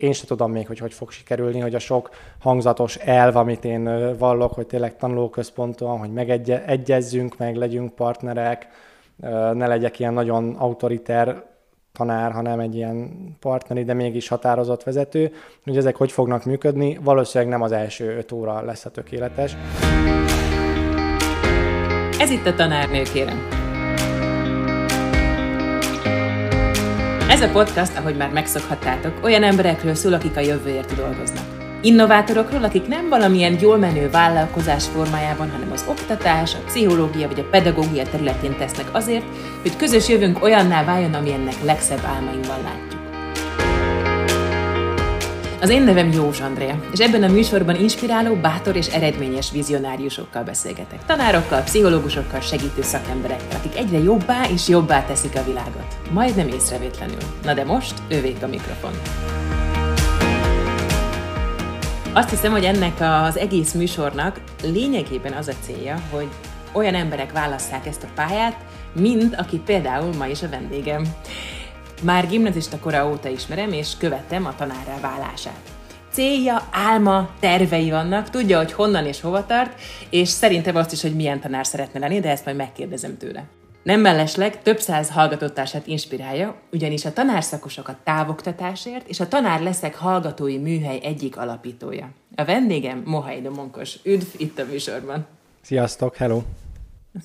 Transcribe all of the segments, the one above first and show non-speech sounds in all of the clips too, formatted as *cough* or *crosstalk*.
én se tudom még, hogy hogy fog sikerülni, hogy a sok hangzatos elv, amit én vallok, hogy tényleg tanulóközponton, hogy megegyezzünk, meg legyünk partnerek, ne legyek ilyen nagyon autoriter tanár, hanem egy ilyen partneri, de mégis határozott vezető, hogy ezek hogy fognak működni, valószínűleg nem az első öt óra lesz a tökéletes. Ez itt a tanárnő, kérem. Ez a podcast, ahogy már megszokhattátok, olyan emberekről szól, akik a jövőért dolgoznak. Innovátorokról, akik nem valamilyen jól menő vállalkozás formájában, hanem az oktatás, a pszichológia vagy a pedagógia területén tesznek azért, hogy közös jövőnk olyanná váljon, amilyennek legszebb álmainkban látjuk. Az én nevem Jós Andrea, és ebben a műsorban inspiráló, bátor és eredményes vizionáriusokkal beszélgetek. Tanárokkal, pszichológusokkal, segítő szakemberekkel, akik egyre jobbá és jobbá teszik a világot. Majdnem észrevétlenül. Na de most ővék a mikrofon. Azt hiszem, hogy ennek az egész műsornak lényegében az a célja, hogy olyan emberek válasszák ezt a pályát, mint aki például ma is a vendégem. Már gimnazista kora óta ismerem, és követem a tanárrá válását. Célja, álma, tervei vannak, tudja, hogy honnan és hova tart, és szerintem azt is, hogy milyen tanár szeretne lenni, de ezt majd megkérdezem tőle. Nem mellesleg több száz hallgatótársát inspirálja, ugyanis a tanárszakosok a távoktatásért és a Tanár leszek hallgatói műhely egyik alapítója. A vendégem Mohai Domonkos. Üdv itt a műsorban. Sziasztok, hello!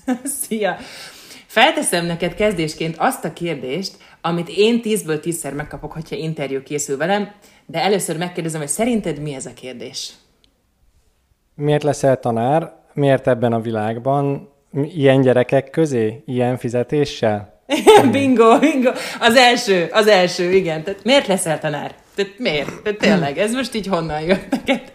*laughs* Szia! Felteszem neked kezdésként azt a kérdést, amit én tízből tízszer megkapok, hogyha interjú készül velem, de először megkérdezem, hogy szerinted mi ez a kérdés? Miért leszel tanár? Miért ebben a világban? Ilyen gyerekek közé? Ilyen fizetéssel? *laughs* bingo, bingo. Az első, az első, igen. Tehát miért leszel tanár? Tehát miért? Tehát tényleg, ez most így honnan jött neked?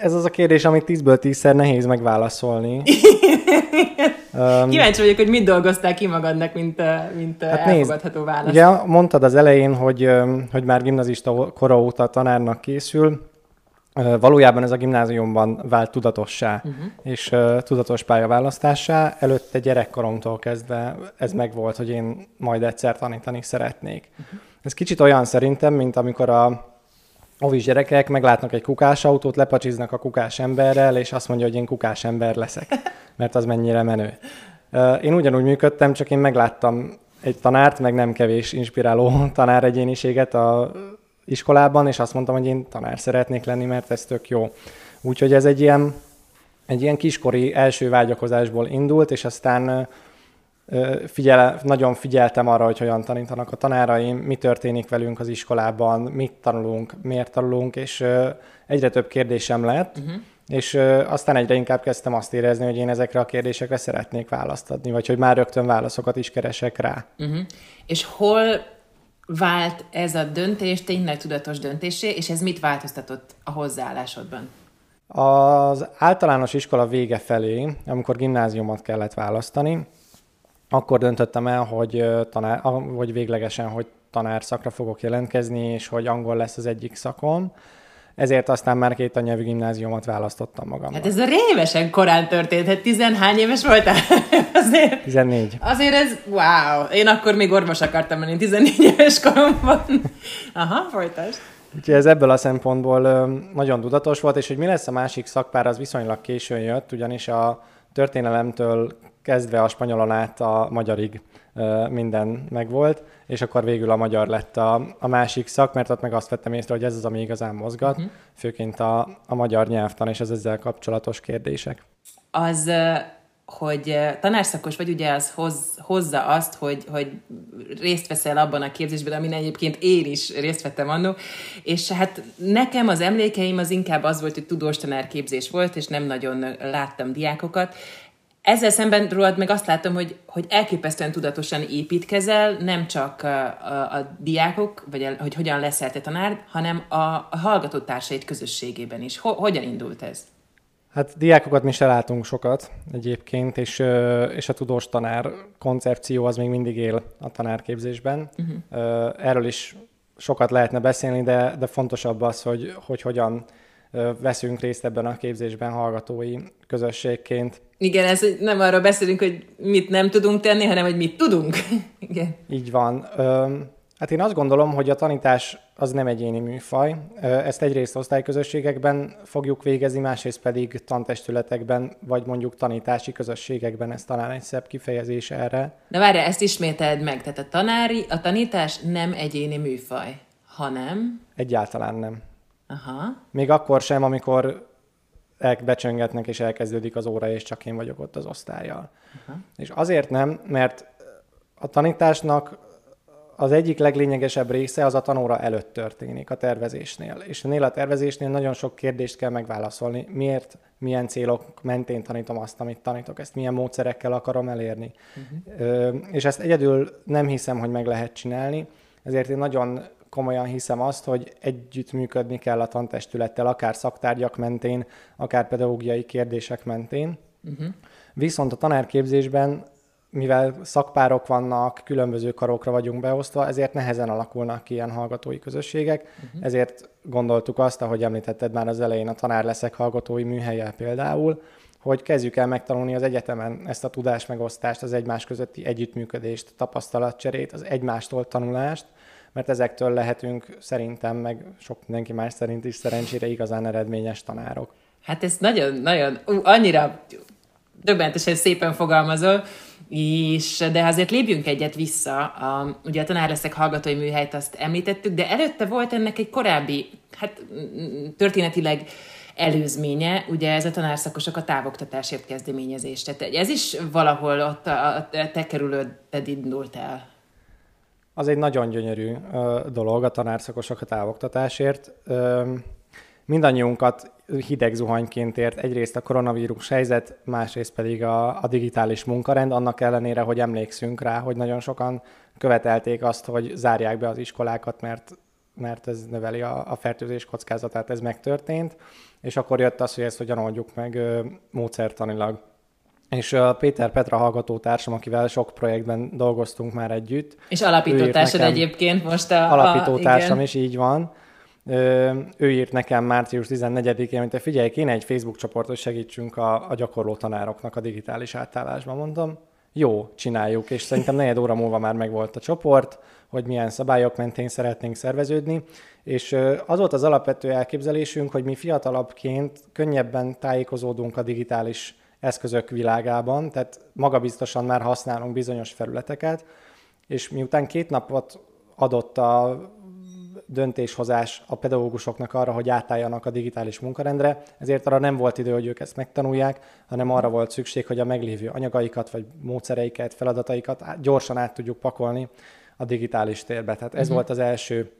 Ez az a kérdés, amit tízből tízszer nehéz megválaszolni. *laughs* um, Kíváncsi vagyok, hogy mit dolgoztál ki magadnak, mint, mint hát elfogadható nézd, válasz. Ugye mondtad az elején, hogy, hogy már gimnazista kora óta tanárnak készül. Valójában ez a gimnáziumban vált tudatossá, uh-huh. és uh, tudatos pályaválasztássá. Előtte gyerekkoromtól kezdve ez megvolt, hogy én majd egyszer tanítani szeretnék. Uh-huh. Ez kicsit olyan szerintem, mint amikor a ovis gyerekek meglátnak egy kukás autót, lepacsiznak a kukás emberrel, és azt mondja, hogy én kukás ember leszek, mert az mennyire menő. Én ugyanúgy működtem, csak én megláttam egy tanárt, meg nem kevés inspiráló *laughs* tanár egyéniséget a iskolában, és azt mondtam, hogy én tanár szeretnék lenni, mert ez tök jó. Úgyhogy ez egy ilyen, egy ilyen kiskori első vágyakozásból indult, és aztán figyel, nagyon figyeltem arra, hogy hogyan tanítanak a tanáraim, mi történik velünk az iskolában, mit tanulunk, miért tanulunk, és egyre több kérdésem lett, uh-huh. és aztán egyre inkább kezdtem azt érezni, hogy én ezekre a kérdésekre szeretnék választ adni, vagy hogy már rögtön válaszokat is keresek rá. Uh-huh. És hol vált ez a döntés tényleg tudatos döntésé, és ez mit változtatott a hozzáállásodban? Az általános iskola vége felé, amikor gimnáziumot kellett választani, akkor döntöttem el, hogy, tanár, hogy véglegesen, hogy tanárszakra fogok jelentkezni, és hogy angol lesz az egyik szakom. Ezért aztán már két anyelvű gimnáziumot választottam magamnak. Hát ez a rémesen korán történt, hát tizenhány éves voltál? *laughs* azért, 14. Azért ez, wow, én akkor még orvos akartam menni 14 éves koromban. *laughs* Aha, folytasd. Úgyhogy ez ebből a szempontból nagyon tudatos volt, és hogy mi lesz a másik szakpár, az viszonylag későn jött, ugyanis a történelemtől kezdve a spanyolon át a magyarig minden megvolt, és akkor végül a magyar lett a, a másik szak, mert ott meg azt vettem észre, hogy ez az, ami igazán mozgat, uh-huh. főként a, a magyar nyelvtan és az ezzel kapcsolatos kérdések. Az, hogy tanárszakos vagy, ugye az hoz, hozza azt, hogy, hogy részt veszel abban a képzésben, amin egyébként én is részt vettem annó, és hát nekem az emlékeim az inkább az volt, hogy tudós tanárképzés volt, és nem nagyon láttam diákokat, ezzel szemben rólad meg azt látom, hogy, hogy elképesztően tudatosan építkezel, nem csak a, a, a diákok, vagy a, hogy hogyan leszel te tanár, hanem a, a hallgatótársait közösségében is. Ho, hogyan indult ez? Hát diákokat mi se látunk sokat egyébként, és, és a tudós tanár koncepció az még mindig él a tanárképzésben. Uh-huh. Erről is sokat lehetne beszélni, de, de fontosabb az, hogy, hogy hogyan veszünk részt ebben a képzésben hallgatói közösségként. Igen, ez nem arról beszélünk, hogy mit nem tudunk tenni, hanem hogy mit tudunk. *laughs* Igen. Így van. Hát én azt gondolom, hogy a tanítás az nem egyéni műfaj. Ezt egyrészt osztályközösségekben fogjuk végezni, másrészt pedig tantestületekben, vagy mondjuk tanítási közösségekben. Ez talán egy szebb kifejezés erre. De várj, ezt ismételd meg. Tehát a, tanári, a tanítás nem egyéni műfaj, hanem... Egyáltalán nem. Aha. Még akkor sem, amikor becsöngetnek és elkezdődik az óra, és csak én vagyok ott az osztályjal. Aha. És azért nem, mert a tanításnak az egyik leglényegesebb része az a tanóra előtt történik, a tervezésnél. És ennél a tervezésnél nagyon sok kérdést kell megválaszolni. Miért, milyen célok mentén tanítom azt, amit tanítok, ezt milyen módszerekkel akarom elérni. Uh-huh. És ezt egyedül nem hiszem, hogy meg lehet csinálni, ezért én nagyon komolyan hiszem azt, hogy együtt működni kell a tantestülettel, akár szaktárgyak mentén, akár pedagógiai kérdések mentén. Uh-huh. Viszont a tanárképzésben mivel szakpárok vannak, különböző karokra vagyunk beosztva, ezért nehezen alakulnak ki ilyen hallgatói közösségek, uh-huh. ezért gondoltuk azt, ahogy említetted már az elején, a tanár leszek hallgatói műhelyel például, hogy kezdjük el megtanulni az egyetemen ezt a tudásmegosztást, az egymás közötti együttműködést, tapasztalatcserét, az egymástól tanulást, mert ezektől lehetünk szerintem, meg sok mindenki más szerint is szerencsére igazán eredményes tanárok. Hát ez nagyon, nagyon, ú, annyira döbbentesen szépen fogalmazol, és, de azért lépjünk egyet vissza. A, ugye a tanár leszek hallgatói műhelyt azt említettük, de előtte volt ennek egy korábbi, hát történetileg előzménye, ugye ez a tanárszakosok a távoktatásért kezdeményezés. Tehát ez is valahol ott a, a te kerülőd indult el. Az egy nagyon gyönyörű ö, dolog a tanárszakosok a távoktatásért. Ö, mindannyiunkat hideg zuhanyként ért egyrészt a koronavírus helyzet, másrészt pedig a, a digitális munkarend, annak ellenére, hogy emlékszünk rá, hogy nagyon sokan követelték azt, hogy zárják be az iskolákat, mert, mert ez növeli a, a fertőzés kockázatát, ez megtörtént, és akkor jött az, hogy ezt hogyan oldjuk meg ö, módszertanilag. És a Péter Petra hallgatótársam, akivel sok projektben dolgoztunk már együtt. És alapítótársad egyébként most a... Alapítótársam is így van ő írt nekem március 14-én, hogy te figyelj, kéne egy Facebook csoport, hogy segítsünk a, a gyakorló tanároknak a digitális átállásban. Mondom, jó, csináljuk, és szerintem negyed óra múlva már megvolt a csoport, hogy milyen szabályok mentén szeretnénk szerveződni, és az volt az alapvető elképzelésünk, hogy mi fiatalabbként könnyebben tájékozódunk a digitális eszközök világában, tehát magabiztosan már használunk bizonyos felületeket, és miután két napot adott a döntéshozás a pedagógusoknak arra, hogy átálljanak a digitális munkarendre, ezért arra nem volt idő, hogy ők ezt megtanulják, hanem arra volt szükség, hogy a meglévő anyagaikat, vagy módszereiket, feladataikat gyorsan át tudjuk pakolni a digitális térbe. Tehát ez uh-huh. volt az első,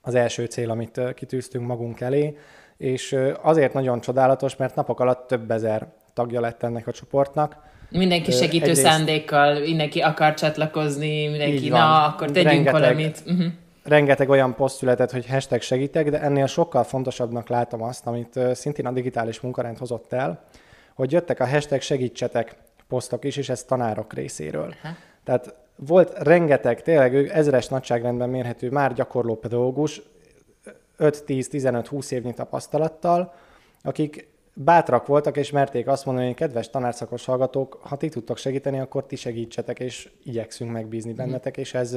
az első cél, amit kitűztünk magunk elé, és azért nagyon csodálatos, mert napok alatt több ezer tagja lett ennek a csoportnak. Mindenki segítő Egyrészt... szándékkal, mindenki akar csatlakozni, mindenki, na, akkor tegyünk rengeteg, valamit. Uh-huh rengeteg olyan poszt született, hogy hashtag segítek, de ennél sokkal fontosabbnak látom azt, amit szintén a digitális munkarend hozott el, hogy jöttek a hashtag segítsetek posztok is, és ez tanárok részéről. Ha. Tehát volt rengeteg, tényleg ő ezres nagyságrendben mérhető már gyakorló pedagógus, 5-10-15-20 évnyi tapasztalattal, akik bátrak voltak, és merték azt mondani, hogy kedves tanárszakos hallgatók, ha ti tudtok segíteni, akkor ti segítsetek, és igyekszünk megbízni bennetek, mm. és ez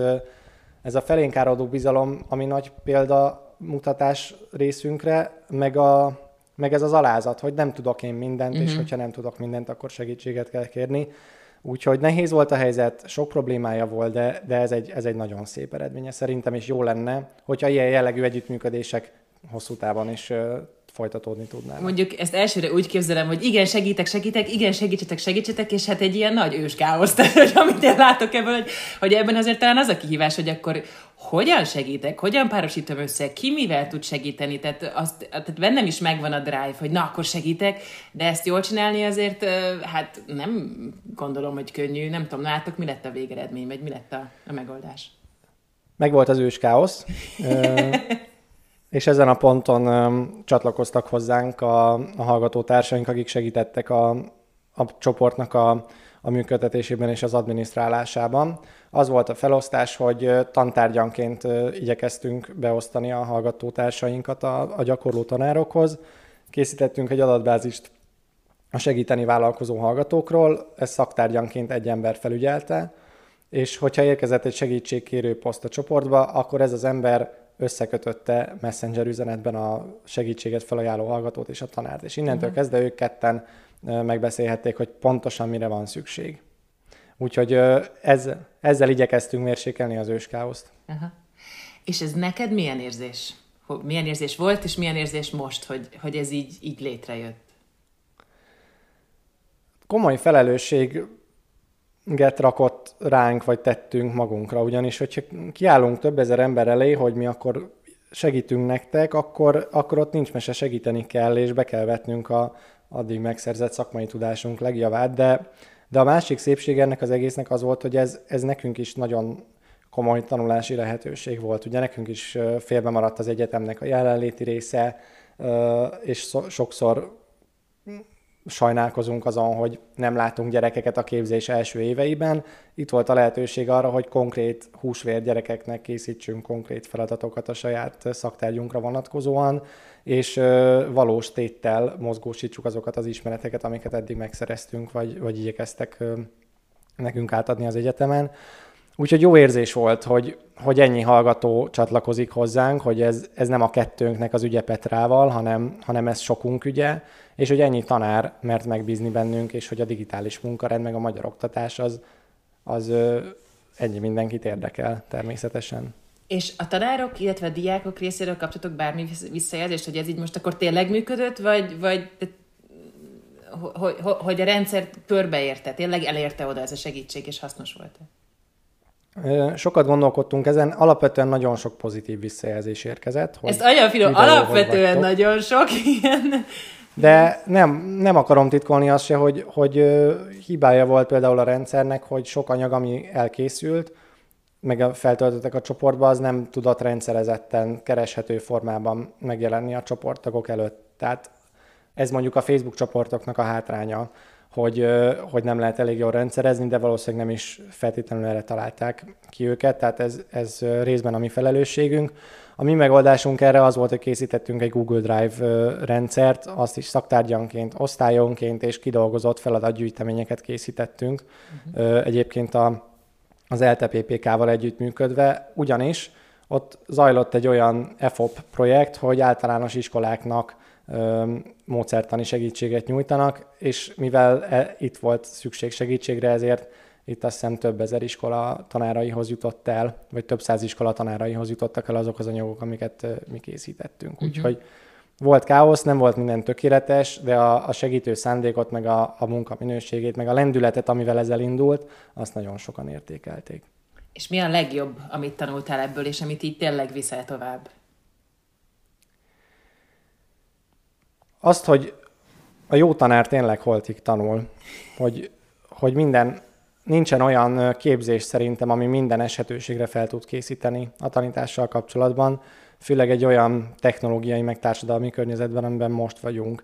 ez a felénk áradó bizalom, ami nagy példa mutatás részünkre, meg, a, meg ez az alázat, hogy nem tudok én mindent, uh-huh. és mhm. hogyha nem tudok mindent, akkor segítséget kell kérni. Úgyhogy nehéz volt a helyzet, sok problémája volt, de, de ez, egy, ez egy nagyon szép eredménye szerintem, és jó lenne, hogyha ilyen jellegű együttműködések hosszú távon is folytatódni tudnának. Mondjuk ezt elsőre úgy képzelem, hogy igen, segítek, segítek, igen, segítsetek, segítsetek, és hát egy ilyen nagy ős káosz, *laughs* tehát, hogy amit én látok ebből, hogy, hogy ebben azért talán az a kihívás, hogy akkor hogyan segítek, hogyan párosítom össze, ki mivel tud segíteni, tehát, azt, tehát bennem is megvan a drive, hogy na, akkor segítek, de ezt jól csinálni azért, hát nem gondolom, hogy könnyű, nem tudom, látok, mi lett a végeredmény, vagy mi lett a, a megoldás. Megvolt az ős káosz. *laughs* És ezen a ponton um, csatlakoztak hozzánk a, a hallgatótársaink, akik segítettek a, a csoportnak a, a működtetésében és az adminisztrálásában. Az volt a felosztás, hogy tantárgyanként igyekeztünk beosztani a hallgatótársainkat a, a gyakorló tanárokhoz. Készítettünk egy adatbázist a segíteni vállalkozó hallgatókról, ezt szaktárgyanként egy ember felügyelte, és hogyha érkezett egy segítségkérő poszt a csoportba, akkor ez az ember összekötötte Messenger üzenetben a segítséget felajánló hallgatót és a tanárt. És innentől uh-huh. kezdve ők ketten megbeszélhették, hogy pontosan mire van szükség. Úgyhogy ez, ezzel igyekeztünk mérsékelni az őskáoszt. Uh-huh. És ez neked milyen érzés? Milyen érzés volt, és milyen érzés most, hogy, hogy ez így, így létrejött? Komoly felelősség get rakott ránk, vagy tettünk magunkra. Ugyanis, hogyha kiállunk több ezer ember elé, hogy mi akkor segítünk nektek, akkor, akkor ott nincs mese, segíteni kell, és be kell vetnünk a addig megszerzett szakmai tudásunk legjavát, de, de a másik szépség ennek az egésznek az volt, hogy ez, ez nekünk is nagyon komoly tanulási lehetőség volt. Ugye nekünk is félbe maradt az egyetemnek a jelenléti része, és sokszor sajnálkozunk azon, hogy nem látunk gyerekeket a képzés első éveiben. Itt volt a lehetőség arra, hogy konkrét húsvér gyerekeknek készítsünk konkrét feladatokat a saját szaktárgyunkra vonatkozóan, és valós téttel mozgósítsuk azokat az ismereteket, amiket eddig megszereztünk, vagy, vagy igyekeztek nekünk átadni az egyetemen. Úgyhogy jó érzés volt, hogy, hogy ennyi hallgató csatlakozik hozzánk, hogy ez, ez nem a kettőnknek az ügye Petrával, hanem, hanem ez sokunk ügye, és hogy ennyi tanár mert megbízni bennünk, és hogy a digitális munkarend, meg a magyar oktatás az, az ennyi mindenkit érdekel természetesen. És a tanárok, illetve a diákok részéről kaptatok bármi visszajelzést, hogy ez így most akkor tényleg működött, vagy, vagy hogy, hogy a rendszer körbeérte, tényleg elérte oda ez a segítség, és hasznos volt-e? Sokat gondolkodtunk ezen, alapvetően nagyon sok pozitív visszajelzés érkezett. Hogy Ezt olyan finom, alapvetően nagyon sok, *laughs* ilyen. De nem, nem akarom titkolni azt se, hogy, hogy hibája volt például a rendszernek, hogy sok anyag, ami elkészült, meg feltöltöttek a csoportba, az nem tudott rendszerezetten, kereshető formában megjelenni a csoporttagok előtt. Tehát ez mondjuk a Facebook csoportoknak a hátránya, hogy, hogy nem lehet elég jól rendszerezni, de valószínűleg nem is feltétlenül erre találták ki őket, tehát ez, ez részben a mi felelősségünk. A mi megoldásunk erre az volt, hogy készítettünk egy Google Drive rendszert, azt is szaktárgyanként, osztályonként és kidolgozott feladatgyűjteményeket készítettünk. Uh-huh. Egyébként a, az LTPPK-val együttműködve, ugyanis ott zajlott egy olyan EFOP projekt, hogy általános iskoláknak módszertani segítséget nyújtanak, és mivel e, itt volt szükség segítségre, ezért itt azt hiszem több ezer iskola tanáraihoz jutott el, vagy több száz iskola tanáraihoz jutottak el azok az anyagok, amiket mi készítettünk. Uh-huh. Úgyhogy volt káosz, nem volt minden tökéletes, de a, a segítő szándékot, meg a, a munka minőségét, meg a lendületet, amivel ezzel indult, azt nagyon sokan értékelték. És mi a legjobb, amit tanultál ebből, és amit így tényleg viszel tovább? Azt, hogy a jó tanár tényleg holtig tanul, hogy, hogy minden, nincsen olyan képzés szerintem, ami minden esetőségre fel tud készíteni a tanítással kapcsolatban, főleg egy olyan technológiai, meg társadalmi környezetben, amiben most vagyunk.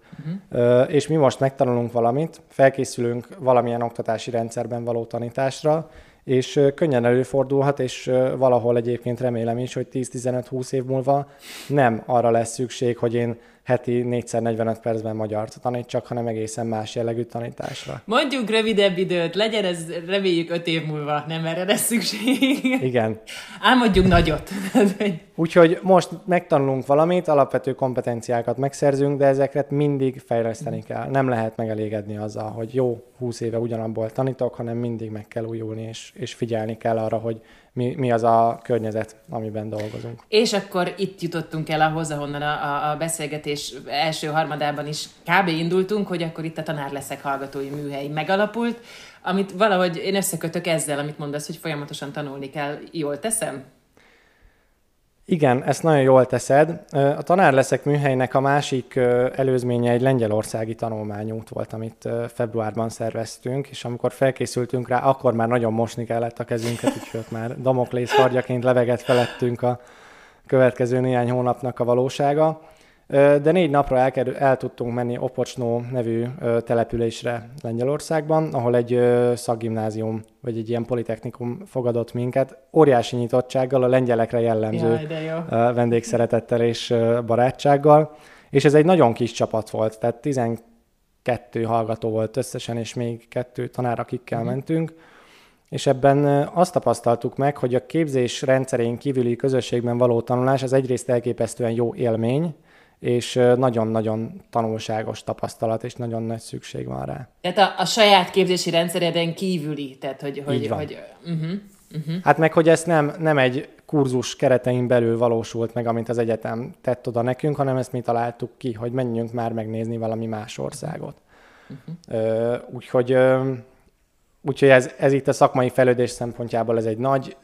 Uh-huh. És mi most megtanulunk valamit, felkészülünk valamilyen oktatási rendszerben való tanításra, és könnyen előfordulhat, és valahol egyébként remélem is, hogy 10-15-20 év múlva nem arra lesz szükség, hogy én heti 4x45 percben magyar tanítsak, hanem egészen más jellegű tanításra. Mondjuk rövidebb időt, legyen ez reméljük 5 év múlva, nem erre lesz szükség. Igen. Álmodjunk nagyot. Úgyhogy most megtanulunk valamit, alapvető kompetenciákat megszerzünk, de ezeket mindig fejleszteni kell. Nem lehet megelégedni azzal, hogy jó, 20 éve ugyanabból tanítok, hanem mindig meg kell újulni, és, és figyelni kell arra, hogy mi, mi az a környezet, amiben dolgozunk. És akkor itt jutottunk el ahhoz, ahonnan a, a beszélgetés első harmadában is kb. indultunk, hogy akkor itt a tanár leszek hallgatói műhely megalapult, amit valahogy én összekötök ezzel, amit mondasz, hogy folyamatosan tanulni kell. Jól teszem? Igen, ezt nagyon jól teszed. A Tanár leszek műhelynek a másik előzménye egy lengyelországi tanulmányút volt, amit februárban szerveztünk, és amikor felkészültünk rá, akkor már nagyon mosni kellett a kezünket, úgyhogy már Damoklész kardjaként leveget felettünk a következő néhány hónapnak a valósága de négy napra el, el tudtunk menni Opocsnó nevű településre Lengyelországban, ahol egy szakgimnázium, vagy egy ilyen politechnikum fogadott minket, óriási nyitottsággal, a lengyelekre jellemző Jaj, vendégszeretettel és barátsággal, és ez egy nagyon kis csapat volt, tehát 12 hallgató volt összesen, és még kettő tanár, akikkel mm. mentünk, és ebben azt tapasztaltuk meg, hogy a képzés rendszerén kívüli közösségben való tanulás az egyrészt elképesztően jó élmény, és nagyon-nagyon tanulságos tapasztalat, és nagyon nagy szükség van rá. Tehát a, a saját képzési rendszereden kívüli, tehát hogy... hogy, hogy uh-huh, uh-huh. Hát meg, hogy ezt nem, nem egy kurzus keretein belül valósult meg, amint az egyetem tett oda nekünk, hanem ezt mi találtuk ki, hogy menjünk már megnézni valami más országot. Uh-huh. Úgyhogy Úgyhogy ez, ez itt a szakmai fejlődés szempontjából ez egy nagy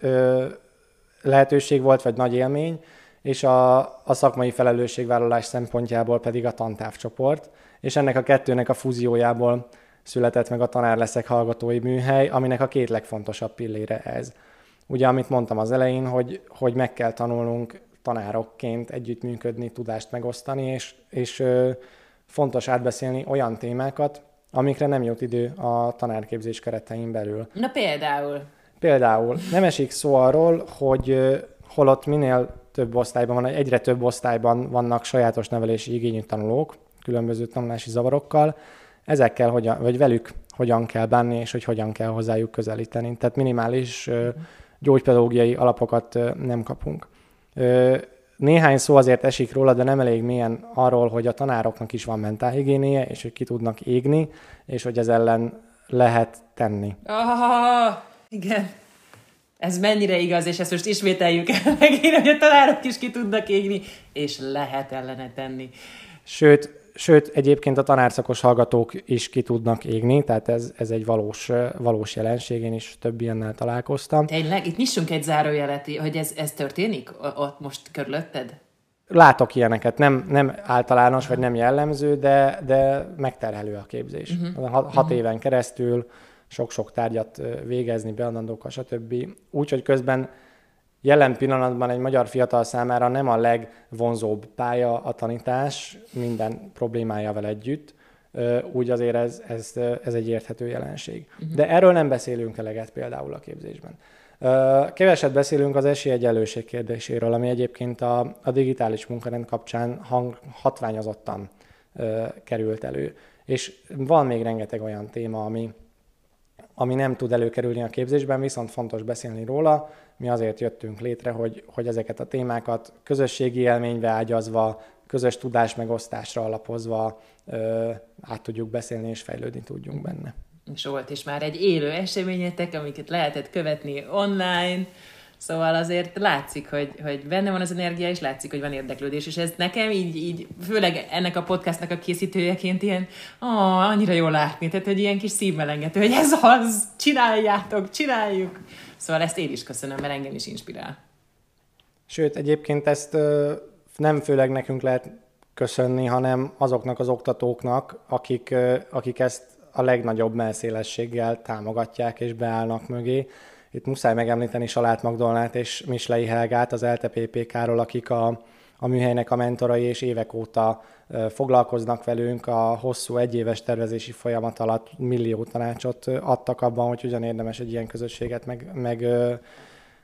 lehetőség volt, vagy nagy élmény, és a, a szakmai felelősségvállalás szempontjából pedig a tantávcsoport, és ennek a kettőnek a fúziójából született meg a Tanár leszek hallgatói műhely, aminek a két legfontosabb pillére ez. Ugye, amit mondtam az elején, hogy, hogy meg kell tanulnunk tanárokként együttműködni, tudást megosztani, és, és ö, fontos átbeszélni olyan témákat, amikre nem jut idő a tanárképzés keretein belül. Na például? Például nem esik szó arról, hogy holott minél több osztályban van, egyre több osztályban vannak sajátos nevelési igényű tanulók, különböző tanulási zavarokkal, ezekkel hogyan, vagy velük hogyan kell bánni, és hogy hogyan kell hozzájuk közelíteni. Tehát minimális gyógypedagógiai alapokat nem kapunk. Néhány szó azért esik róla, de nem elég mélyen arról, hogy a tanároknak is van mentálhigiénie, és hogy ki tudnak égni, és hogy ez ellen lehet tenni. Oh, igen. Ez mennyire igaz, és ezt most ismételjük el *laughs* megint, hogy a tanárok is ki tudnak égni, és lehet ellene tenni. Sőt, Sőt, egyébként a tanárszakos hallgatók is ki tudnak égni, tehát ez, ez egy valós, valós jelenség, én is több ilyennel találkoztam. Tényleg? Itt nyissunk egy zárójelet, hogy ez, ez történik ott most körülötted? Látok ilyeneket, nem, nem általános, uh-huh. vagy nem jellemző, de, de megterhelő a képzés. Uh-huh. Hat, hat uh-huh. éven keresztül sok-sok tárgyat végezni, beadandókkal, stb. Úgyhogy közben Jelen pillanatban egy magyar fiatal számára nem a legvonzóbb pálya a tanítás, minden problémájával együtt, úgy azért ez, ez, ez egy érthető jelenség. Uh-huh. De erről nem beszélünk eleget például a képzésben. Keveset beszélünk az esélyegyenlőség kérdéséről, ami egyébként a, a digitális munkarend kapcsán hang, hatványozottan került elő. És van még rengeteg olyan téma, ami, ami nem tud előkerülni a képzésben, viszont fontos beszélni róla, mi azért jöttünk létre, hogy, hogy ezeket a témákat közösségi élménybe ágyazva, közös tudás megosztásra alapozva ö, át tudjuk beszélni és fejlődni tudjunk benne. És volt is már egy élő eseményetek, amiket lehetett követni online, Szóval azért látszik, hogy, hogy benne van az energia, és látszik, hogy van érdeklődés, és ez nekem így, így főleg ennek a podcastnak a készítőjeként ilyen, ah, annyira jól látni, tehát hogy ilyen kis szívmelengető, hogy ez az, csináljátok, csináljuk. Szóval ezt én is köszönöm, mert engem is inspirál. Sőt, egyébként ezt nem főleg nekünk lehet köszönni, hanem azoknak az oktatóknak, akik, akik ezt a legnagyobb melszélességgel támogatják és beállnak mögé. Itt muszáj megemlíteni Salát Magdolnát és Mislei Helgát, az LTPPK-ról, akik a, a műhelynek a mentorai, és évek óta foglalkoznak velünk. A hosszú egyéves tervezési folyamat alatt millió tanácsot adtak abban, hogy hogyan érdemes egy ilyen közösséget meg, meg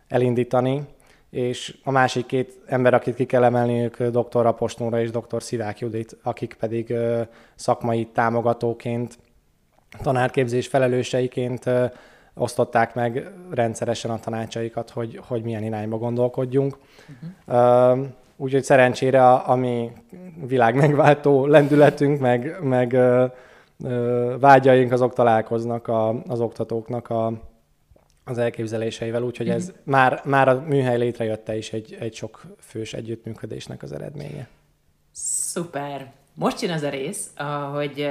elindítani. És a másik két ember, akit ki kell emelni, ők dr. Rapostnóra és dr. Szivák Judit, akik pedig szakmai támogatóként, tanárképzés felelőseiként osztották meg rendszeresen a tanácsaikat, hogy, hogy milyen irányba gondolkodjunk. Uh-huh. Úgyhogy szerencsére a, a mi világ megváltó lendületünk, meg, meg ö, ö, vágyaink azok találkoznak a, az oktatóknak a, az elképzeléseivel, úgyhogy ez uh-huh. már, már a műhely létrejötte is egy, egy sok fős együttműködésnek az eredménye. Szuper! Most jön az a rész, hogy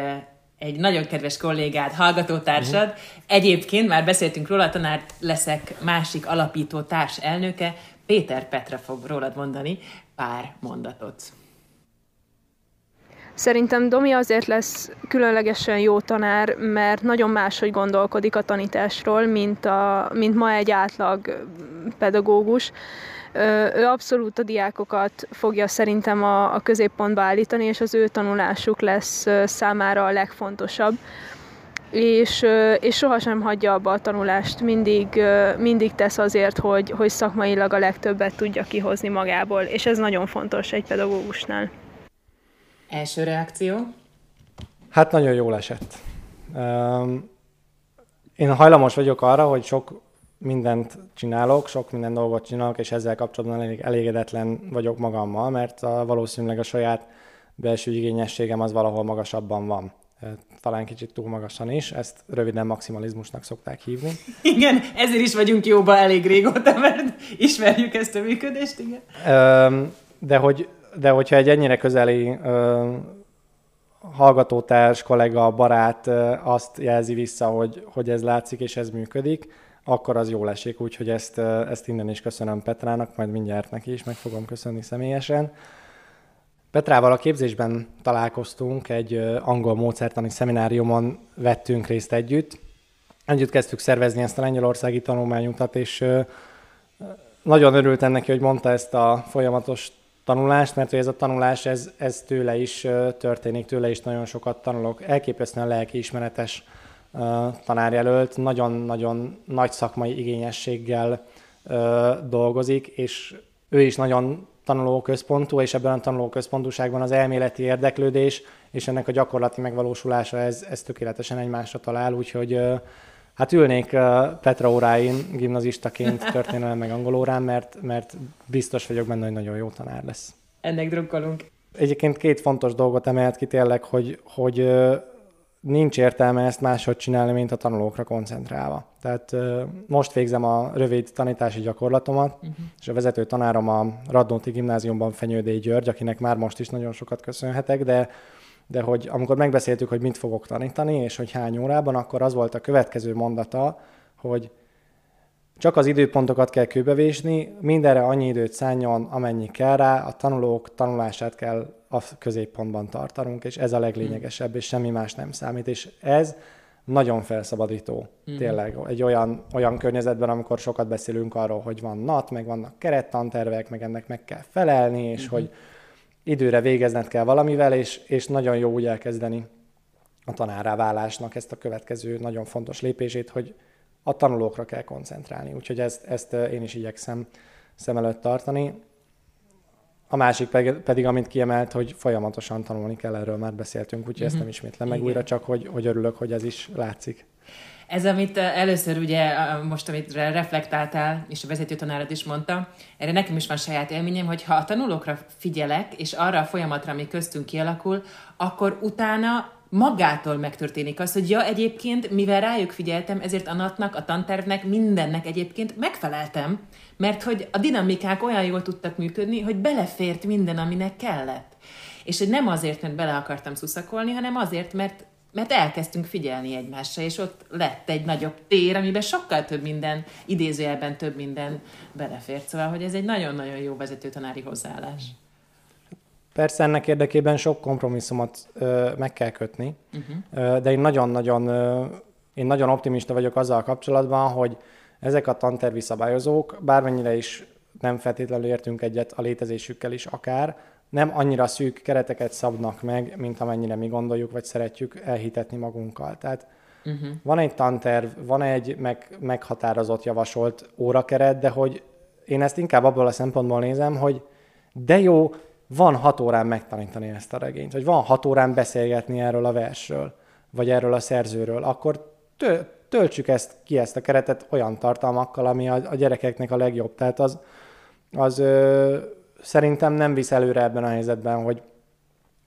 egy nagyon kedves kollégád, hallgatótársad. Uh-huh. Egyébként már beszéltünk róla, tanár leszek másik alapító társ elnöke, Péter Petra fog rólad mondani pár mondatot. Szerintem Domi azért lesz különlegesen jó tanár, mert nagyon máshogy gondolkodik a tanításról, mint, a, mint ma egy átlag pedagógus. Ő abszolút a diákokat fogja szerintem a, a középpontba állítani, és az ő tanulásuk lesz számára a legfontosabb. És, és sohasem hagyja abba a tanulást, mindig, mindig tesz azért, hogy, hogy szakmailag a legtöbbet tudja kihozni magából, és ez nagyon fontos egy pedagógusnál. Első reakció? Hát nagyon jól esett. én hajlamos vagyok arra, hogy sok mindent csinálok, sok minden dolgot csinálok, és ezzel kapcsolatban elég elégedetlen vagyok magammal, mert a, valószínűleg a saját belső igényességem az valahol magasabban van. Talán kicsit túl magasan is, ezt röviden maximalizmusnak szokták hívni. *laughs* Igen, ezért is vagyunk jóba elég régóta, mert ismerjük ezt a működést, igen. De, hogy, de hogyha egy ennyire közeli hallgatótárs, kollega, barát azt jelzi vissza, hogy, hogy ez látszik és ez működik, akkor az jól esik, úgyhogy ezt, ezt innen is köszönöm Petrának, majd mindjárt neki is meg fogom köszönni személyesen. Petrával a képzésben találkoztunk, egy angol módszertani szemináriumon vettünk részt együtt. Együtt kezdtük szervezni ezt a lengyelországi tanulmányunkat, és nagyon örültem neki, hogy mondta ezt a folyamatos tanulást, mert ez a tanulás, ez, ez tőle is történik, tőle is nagyon sokat tanulok. Elképesztően lelkiismeretes tanárjelölt, nagyon-nagyon nagy szakmai igényességgel dolgozik, és ő is nagyon tanulóközpontú, és ebben a tanulóközpontúságban az elméleti érdeklődés és ennek a gyakorlati megvalósulása, ez, ez tökéletesen egymásra talál, úgyhogy hát ülnék Petra óráin gimnazistaként *laughs* történelem meg angol órán, mert, mert biztos vagyok benne, hogy nagyon jó tanár lesz. Ennek drukkolunk. Egyébként két fontos dolgot emelt ki tényleg, hogy, hogy nincs értelme ezt máshogy csinálni, mint a tanulókra koncentrálva. Tehát most végzem a rövid tanítási gyakorlatomat, uh-huh. és a vezető tanárom a Radnóti Gimnáziumban Fenyődé György, akinek már most is nagyon sokat köszönhetek, de de hogy amikor megbeszéltük, hogy mit fogok tanítani, és hogy hány órában, akkor az volt a következő mondata, hogy csak az időpontokat kell kőbevésni, mindenre annyi időt szálljon, amennyi kell rá, a tanulók tanulását kell a középpontban tartanunk, és ez a leglényegesebb, és semmi más nem számít, és ez nagyon felszabadító, mm. tényleg. Egy olyan, olyan környezetben, amikor sokat beszélünk arról, hogy van NAT, meg vannak kerettantervek, meg ennek meg kell felelni, és mm-hmm. hogy időre végezned kell valamivel, és, és nagyon jó úgy elkezdeni a tanárá válásnak ezt a következő nagyon fontos lépését, hogy a tanulókra kell koncentrálni. Úgyhogy ezt, ezt én is igyekszem szem előtt tartani. A másik pedig, amint kiemelt, hogy folyamatosan tanulni kell, erről már beszéltünk, úgyhogy mm-hmm. ezt mhm. nem ismétlem meg Igen. újra, csak hogy, hogy örülök, hogy ez is látszik. Ez, amit először ugye most, amit reflektáltál, és a vezető tanárod is mondta, erre nekem is van saját élményem, hogy ha a tanulókra figyelek, és arra a folyamatra, ami köztünk kialakul, akkor utána magától megtörténik az, hogy ja, egyébként, mivel rájuk figyeltem, ezért a natnak, a tantervnek, mindennek egyébként megfeleltem, mert hogy a dinamikák olyan jól tudtak működni, hogy belefért minden, aminek kellett. És hogy nem azért, mert bele akartam szuszakolni, hanem azért, mert mert elkezdtünk figyelni egymásra, és ott lett egy nagyobb tér, amiben sokkal több minden, idézőjelben több minden belefért. Szóval, hogy ez egy nagyon-nagyon jó vezetőtanári hozzáállás. Persze ennek érdekében sok kompromisszumot ö, meg kell kötni, uh-huh. ö, de én nagyon-nagyon ö, én nagyon optimista vagyok azzal kapcsolatban, hogy ezek a tantervi szabályozók, bármennyire is nem feltétlenül értünk egyet a létezésükkel is akár, nem annyira szűk kereteket szabnak meg, mint amennyire mi gondoljuk, vagy szeretjük elhitetni magunkkal. Tehát uh-huh. van egy tanterv, van egy meg, meghatározott, javasolt órakeret, de hogy én ezt inkább abból a szempontból nézem, hogy de jó, van hat órán megtanítani ezt a regényt, vagy van hat órán beszélgetni erről a versről, vagy erről a szerzőről, akkor töltsük ezt ki, ezt a keretet olyan tartalmakkal, ami a, a gyerekeknek a legjobb. Tehát az, az ö, szerintem nem visz előre ebben a helyzetben, hogy,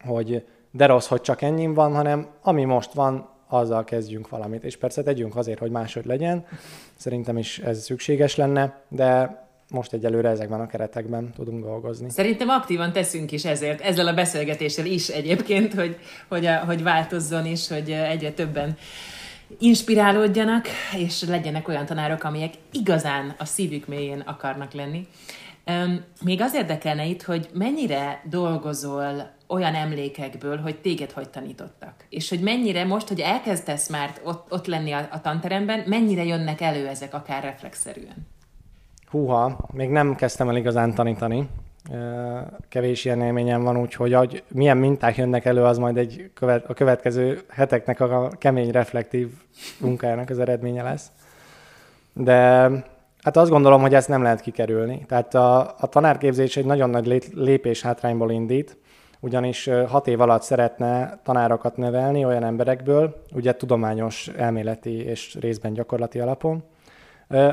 hogy de rossz, hogy csak ennyi van, hanem ami most van, azzal kezdjünk valamit. És persze tegyünk azért, hogy máshogy legyen. Szerintem is ez szükséges lenne, de most egyelőre ezekben a keretekben tudunk dolgozni. Szerintem aktívan teszünk is ezért, ezzel a beszélgetéssel is egyébként, hogy, hogy, a, hogy változzon is, hogy egyre többen inspirálódjanak, és legyenek olyan tanárok, amelyek igazán a szívük mélyén akarnak lenni. Még az érdekelne itt, hogy mennyire dolgozol olyan emlékekből, hogy téged hogy tanítottak. És hogy mennyire most, hogy elkezdesz már ott, ott lenni a, a tanteremben, mennyire jönnek elő ezek akár reflexzerűen? Húha, még nem kezdtem el igazán tanítani. Kevés ilyen élményem van, úgyhogy hogy milyen minták jönnek elő, az majd egy követ, a következő heteknek a kemény reflektív munkájának az eredménye lesz. De Hát azt gondolom, hogy ezt nem lehet kikerülni. Tehát a, a tanárképzés egy nagyon nagy lépés hátrányból indít, ugyanis hat év alatt szeretne tanárokat nevelni olyan emberekből, ugye tudományos, elméleti és részben gyakorlati alapon,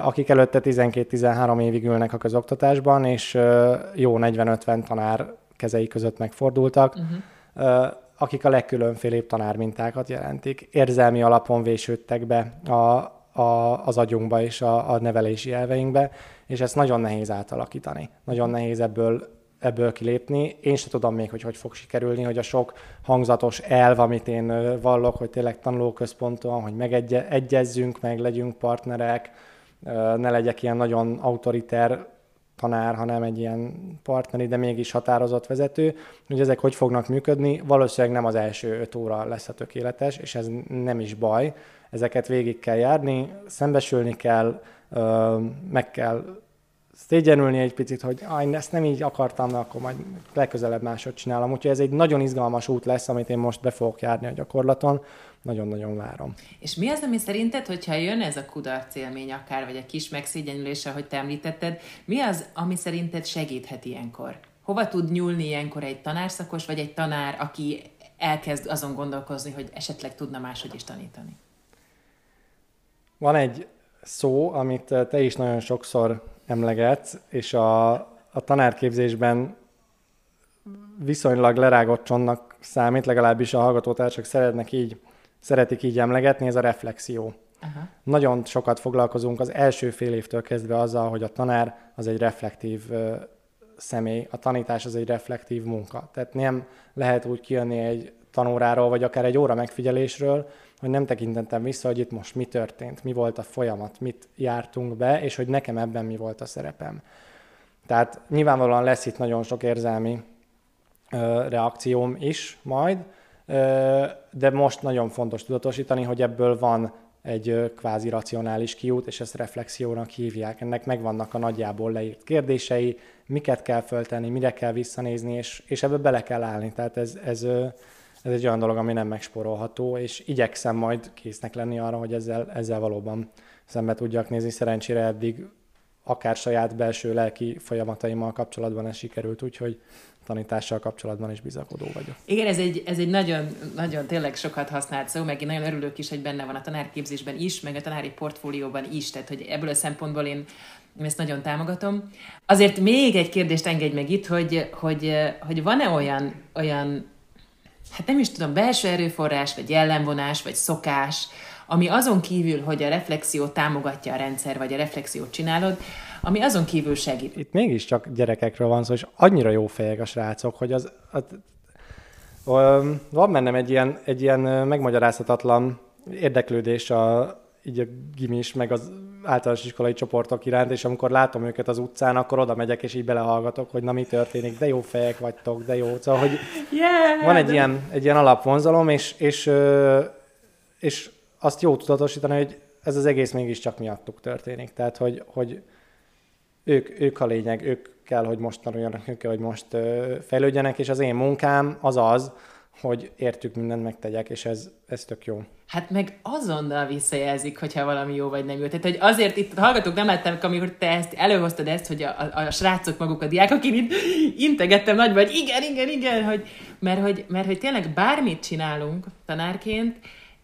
akik előtte 12-13 évig ülnek a közoktatásban, és jó 40-50 tanár kezei között megfordultak, uh-huh. akik a legkülönfélébb tanármintákat jelentik. Érzelmi alapon vésődtek be a, a, az agyunkba és a, a nevelési elveinkbe, és ezt nagyon nehéz átalakítani. Nagyon nehéz ebből ebből kilépni. Én se tudom még, hogy hogy fog sikerülni, hogy a sok hangzatos elv, amit én vallok, hogy tényleg tanulóközponton, hogy megegyezzünk, meg legyünk partnerek, ne legyek ilyen nagyon autoriter tanár, hanem egy ilyen partneri, de mégis határozott vezető, hogy ezek hogy fognak működni, valószínűleg nem az első öt óra lesz a tökéletes, és ez nem is baj. Ezeket végig kell járni, szembesülni kell, meg kell szégyenülni egy picit, hogy ah, ezt nem így akartam, de akkor majd legközelebb máshogy csinálom. Úgyhogy ez egy nagyon izgalmas út lesz, amit én most be fogok járni a gyakorlaton. Nagyon-nagyon várom. És mi az, ami szerinted, hogyha jön ez a kudarc élmény akár, vagy a kis megszégyenülése, hogy te említetted, mi az, ami szerinted segíthet ilyenkor? Hova tud nyúlni ilyenkor egy tanárszakos, vagy egy tanár, aki elkezd azon gondolkozni, hogy esetleg tudna máshogy is tanítani? Van egy szó, amit te is nagyon sokszor emlegetsz, és a, a tanárképzésben viszonylag lerágott csontnak számít, legalábbis a hallgatótársak szeretnek így, szeretik így emlegetni, ez a reflexió. Aha. Nagyon sokat foglalkozunk az első fél évtől kezdve azzal, hogy a tanár az egy reflektív uh, személy, a tanítás az egy reflektív munka. Tehát nem lehet úgy kijönni egy tanóráról, vagy akár egy óra megfigyelésről, hogy nem tekintettem vissza, hogy itt most mi történt, mi volt a folyamat, mit jártunk be, és hogy nekem ebben mi volt a szerepem. Tehát nyilvánvalóan lesz itt nagyon sok érzelmi ö, reakcióm is majd, ö, de most nagyon fontos tudatosítani, hogy ebből van egy kvázi racionális kiút, és ezt reflexiónak hívják. Ennek megvannak a nagyjából leírt kérdései, miket kell föltenni, mire kell visszanézni, és, és ebbe bele kell állni. Tehát ez, ez ez egy olyan dolog, ami nem megspórolható, és igyekszem majd késznek lenni arra, hogy ezzel, ezzel valóban szembe tudjak nézni. Szerencsére eddig akár saját belső lelki folyamataimmal kapcsolatban ez sikerült, úgyhogy tanítással kapcsolatban is bizakodó vagyok. Igen, ez egy, ez egy nagyon, nagyon tényleg sokat használt szó, meg én nagyon örülök is, hogy benne van a tanárképzésben is, meg a tanári portfólióban is, tehát hogy ebből a szempontból én, ezt nagyon támogatom. Azért még egy kérdést engedj meg itt, hogy, hogy, hogy van-e olyan, olyan hát nem is tudom, belső erőforrás, vagy jellemvonás, vagy szokás, ami azon kívül, hogy a reflexió támogatja a rendszer, vagy a reflexiót csinálod, ami azon kívül segít. Itt mégiscsak gyerekekről van szó, és annyira jó fejek a srácok, hogy az, az van bennem egy ilyen, egy ilyen megmagyarázhatatlan érdeklődés a, így a gimis, meg az általános iskolai csoportok iránt, és amikor látom őket az utcán, akkor oda megyek, és így belehallgatok, hogy na mi történik, de jó fejek vagytok, de jó. Szóval, hogy yeah, van egy, de... ilyen, egy ilyen alapvonzalom, és, és, és azt jó tudatosítani, hogy ez az egész mégiscsak miattuk történik. Tehát, hogy, hogy ők, ők a lényeg, ők kell, hogy most tanuljanak, ők kell, hogy most fejlődjenek, és az én munkám az az, hogy értük mindent megtegyek, és ez, ez tök jó. Hát meg azonnal visszajelzik, hogyha valami jó vagy nem jó. Tehát, hogy azért itt hallgatók nem látták, amikor te ezt előhoztad ezt, hogy a, a, a srácok maguk, a diákok, én itt integettem nagy vagy, igen, igen, igen, hogy, mert, hogy, mert hogy tényleg bármit csinálunk tanárként,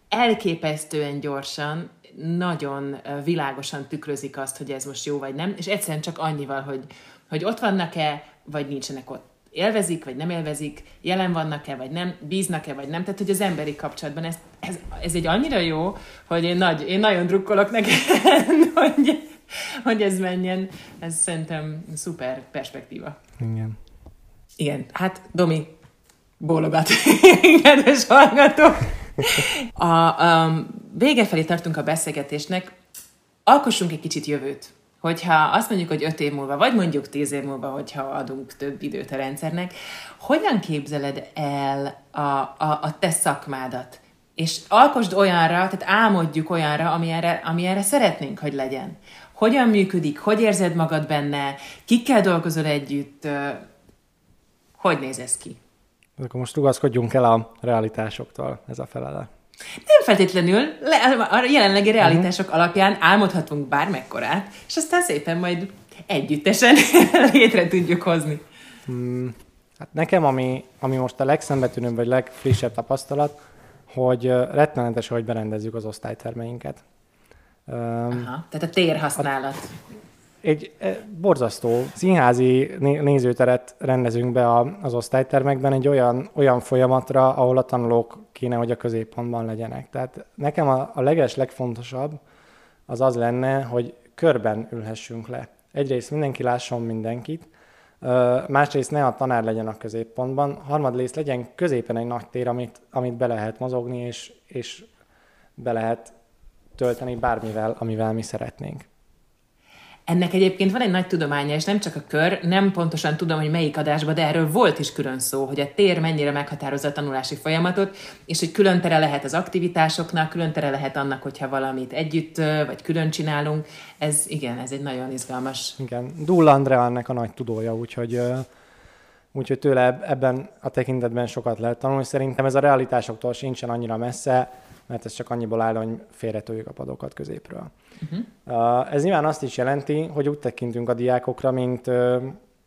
elképesztően gyorsan, nagyon világosan tükrözik azt, hogy ez most jó vagy nem, és egyszerűen csak annyival, hogy, hogy ott vannak-e, vagy nincsenek ott élvezik, vagy nem élvezik, jelen vannak-e, vagy nem, bíznak-e, vagy nem. Tehát, hogy az emberi kapcsolatban ez, ez, ez egy annyira jó, hogy én, nagy, én nagyon drukkolok neked, *laughs* hogy, hogy ez menjen. Ez szerintem szuper perspektíva. Igen. Igen, hát Domi, bólogat, *laughs* kedves hallgatók. *laughs* A, a vége felé tartunk a beszélgetésnek, alkossunk egy kicsit jövőt hogyha azt mondjuk, hogy öt év múlva, vagy mondjuk tíz év múlva, hogyha adunk több időt a rendszernek, hogyan képzeled el a, a, a te szakmádat? És alkosd olyanra, tehát álmodjuk olyanra, ami erre, ami erre szeretnénk, hogy legyen. Hogyan működik, hogy érzed magad benne, kikkel dolgozol együtt, hogy néz ez ki? Akkor most rugaszkodjunk el a realitásoktól, ez a felelet. Nem feltétlenül, le, a jelenlegi realitások uh-huh. alapján álmodhatunk bármekkorát, és aztán szépen majd együttesen *laughs* létre tudjuk hozni. Hmm, Hát nekem, ami, ami most a legszembetűnőbb, vagy legfrissebb tapasztalat, hogy rettenetes, hogy berendezzük az osztálytermeinket. Aha, tehát a térhasználat. A, egy borzasztó színházi nézőteret rendezünk be az osztálytermekben egy olyan, olyan folyamatra, ahol a tanulók kéne, hogy a középpontban legyenek. Tehát nekem a, a leges legfontosabb az az lenne, hogy körben ülhessünk le. Egyrészt mindenki lásson mindenkit, másrészt ne a tanár legyen a középpontban, harmadrészt legyen középen egy nagy tér, amit, amit be lehet mozogni, és, és be lehet tölteni bármivel, amivel mi szeretnénk. Ennek egyébként van egy nagy tudománya, és nem csak a kör, nem pontosan tudom, hogy melyik adásban, de erről volt is külön szó, hogy a tér mennyire meghatározza a tanulási folyamatot, és hogy külön tere lehet az aktivitásoknak, külön tere lehet annak, hogyha valamit együtt vagy külön csinálunk. Ez igen, ez egy nagyon izgalmas. Igen, Dull Andrea ennek a nagy tudója, úgyhogy Úgyhogy tőle ebben a tekintetben sokat lehet tanulni. Szerintem ez a realitásoktól sincsen annyira messze, mert ez csak annyiból áll, hogy félretőjük a padokat középről. Uh-huh. Ez nyilván azt is jelenti, hogy úgy tekintünk a diákokra, mint,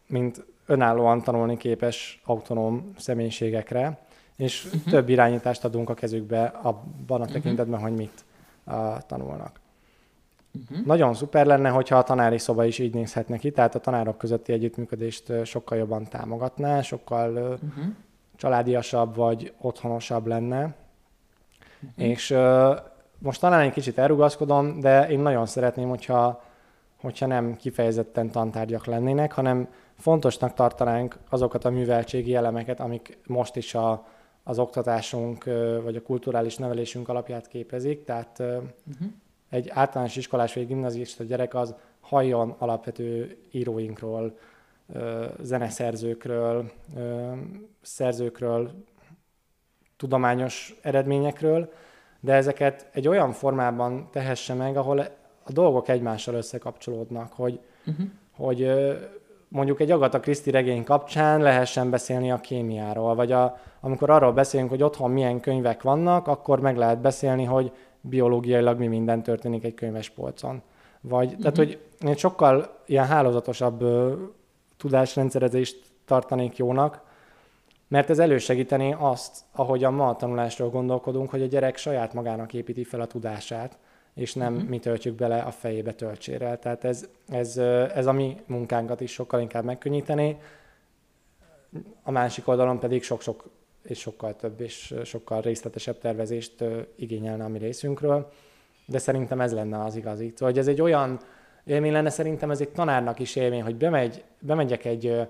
mint önállóan tanulni képes autonóm személyiségekre, és uh-huh. több irányítást adunk a kezükbe abban a mhm. tekintetben, uh-huh. hogy mit uh, tanulnak. Uh-huh. Nagyon szuper lenne, hogyha a tanári szoba is így nézhetne ki, tehát a tanárok közötti együttműködést sokkal jobban támogatná, sokkal uh-huh. családiasabb vagy otthonosabb lenne. Uh-huh. És uh, most talán egy kicsit elrugaszkodom, de én nagyon szeretném, hogyha, hogyha nem kifejezetten tantárgyak lennének, hanem fontosnak tartanánk azokat a műveltségi elemeket, amik most is a, az oktatásunk vagy a kulturális nevelésünk alapját képezik. Tehát uh-huh. egy általános iskolás vagy gimnazista gyerek az halljon alapvető íróinkról, zeneszerzőkről, szerzőkről, tudományos eredményekről, de ezeket egy olyan formában tehesse meg, ahol a dolgok egymással összekapcsolódnak, hogy, uh-huh. hogy mondjuk egy Agatha Christie regény kapcsán lehessen beszélni a kémiáról, vagy a, amikor arról beszélünk, hogy otthon milyen könyvek vannak, akkor meg lehet beszélni, hogy biológiailag mi minden történik egy könyvespolcon. Vagy, uh-huh. tehát, hogy én sokkal ilyen hálózatosabb ö, tudásrendszerezést tartanék jónak, mert ez elősegíteni azt, ahogyan ma a tanulásról gondolkodunk, hogy a gyerek saját magának építi fel a tudását, és nem uh-huh. mi töltjük bele a fejébe töltsérrel. Tehát ez, ez, ez a mi munkánkat is sokkal inkább megkönnyíteni, a másik oldalon pedig sok-sok és sokkal több és sokkal részletesebb tervezést igényelne a mi részünkről, de szerintem ez lenne az igazi. Szóval, hogy ez egy olyan élmény lenne, szerintem ez egy tanárnak is élmény, hogy bemegy, bemegyek egy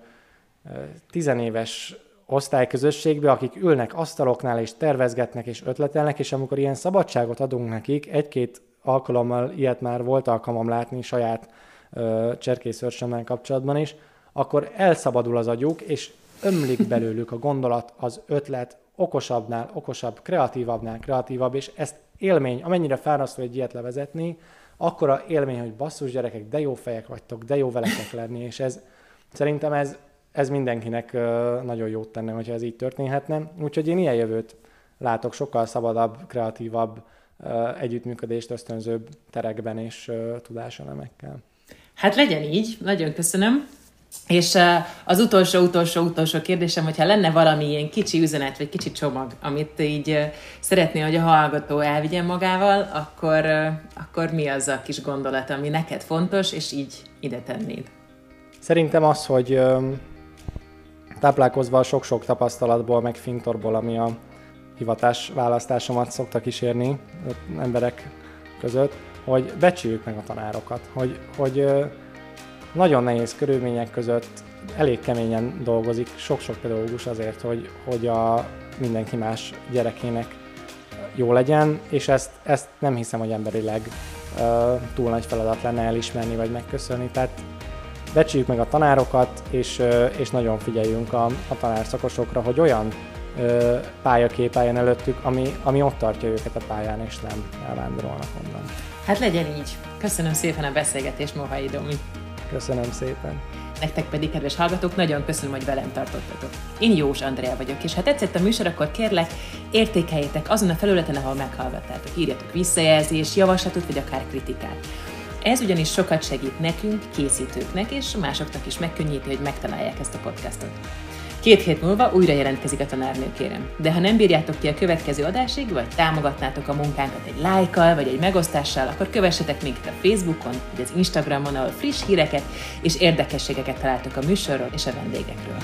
tizenéves osztályközösségbe, akik ülnek asztaloknál és tervezgetnek és ötletelnek, és amikor ilyen szabadságot adunk nekik, egy-két alkalommal ilyet már volt alkalmam látni saját cserkészőrsömmel kapcsolatban is, akkor elszabadul az agyuk, és ömlik belőlük a gondolat, az ötlet, okosabbnál okosabb, kreatívabbnál kreatívabb, és ezt élmény, amennyire fárasztó egy ilyet levezetni, akkor a élmény, hogy basszus gyerekek, de jó fejek vagytok, de jó veletek lenni, és ez szerintem ez ez mindenkinek nagyon jót tenne, hogyha ez így történhetne. Úgyhogy én ilyen jövőt látok, sokkal szabadabb, kreatívabb, együttműködést ösztönzőbb terekben és tudáselemekkel. Hát legyen így, nagyon köszönöm. És az utolsó, utolsó, utolsó kérdésem, hogyha lenne valami ilyen kicsi üzenet, vagy kicsi csomag, amit így szeretné, hogy a hallgató elvigyen magával, akkor, akkor mi az a kis gondolat, ami neked fontos, és így ide tennéd? Szerintem az, hogy táplálkozva a sok-sok tapasztalatból, meg fintorból, ami a hivatás választásomat szokta kísérni emberek között, hogy becsüljük meg a tanárokat, hogy, hogy nagyon nehéz körülmények között elég keményen dolgozik sok-sok pedagógus azért, hogy, hogy a mindenki más gyerekének jó legyen, és ezt, ezt nem hiszem, hogy emberileg uh, túl nagy feladat lenne elismerni vagy megköszönni. Tehát becsüljük meg a tanárokat, és, és nagyon figyeljünk a, a tanárszakosokra, hogy olyan ö, pályakép álljon előttük, ami, ami ott tartja őket a pályán, és nem elvándorolnak onnan. Hát legyen így. Köszönöm szépen a beszélgetést, Mohai Domi. Köszönöm szépen. Nektek pedig, kedves hallgatók, nagyon köszönöm, hogy velem tartottatok. Én Jós Andrea vagyok, és ha tetszett a műsor, akkor kérlek, értékeljétek azon a felületen, ahol meghallgattátok. Írjatok visszajelzés, javaslatot, vagy akár kritikát. Ez ugyanis sokat segít nekünk, készítőknek, és másoknak is megkönnyíti, hogy megtalálják ezt a podcastot. Két hét múlva újra jelentkezik a tanárnő, kérem. De ha nem bírjátok ki a következő adásig, vagy támogatnátok a munkánkat egy lájkkal, vagy egy megosztással, akkor kövessetek minket a Facebookon, vagy az Instagramon, ahol friss híreket és érdekességeket találtok a műsorról és a vendégekről.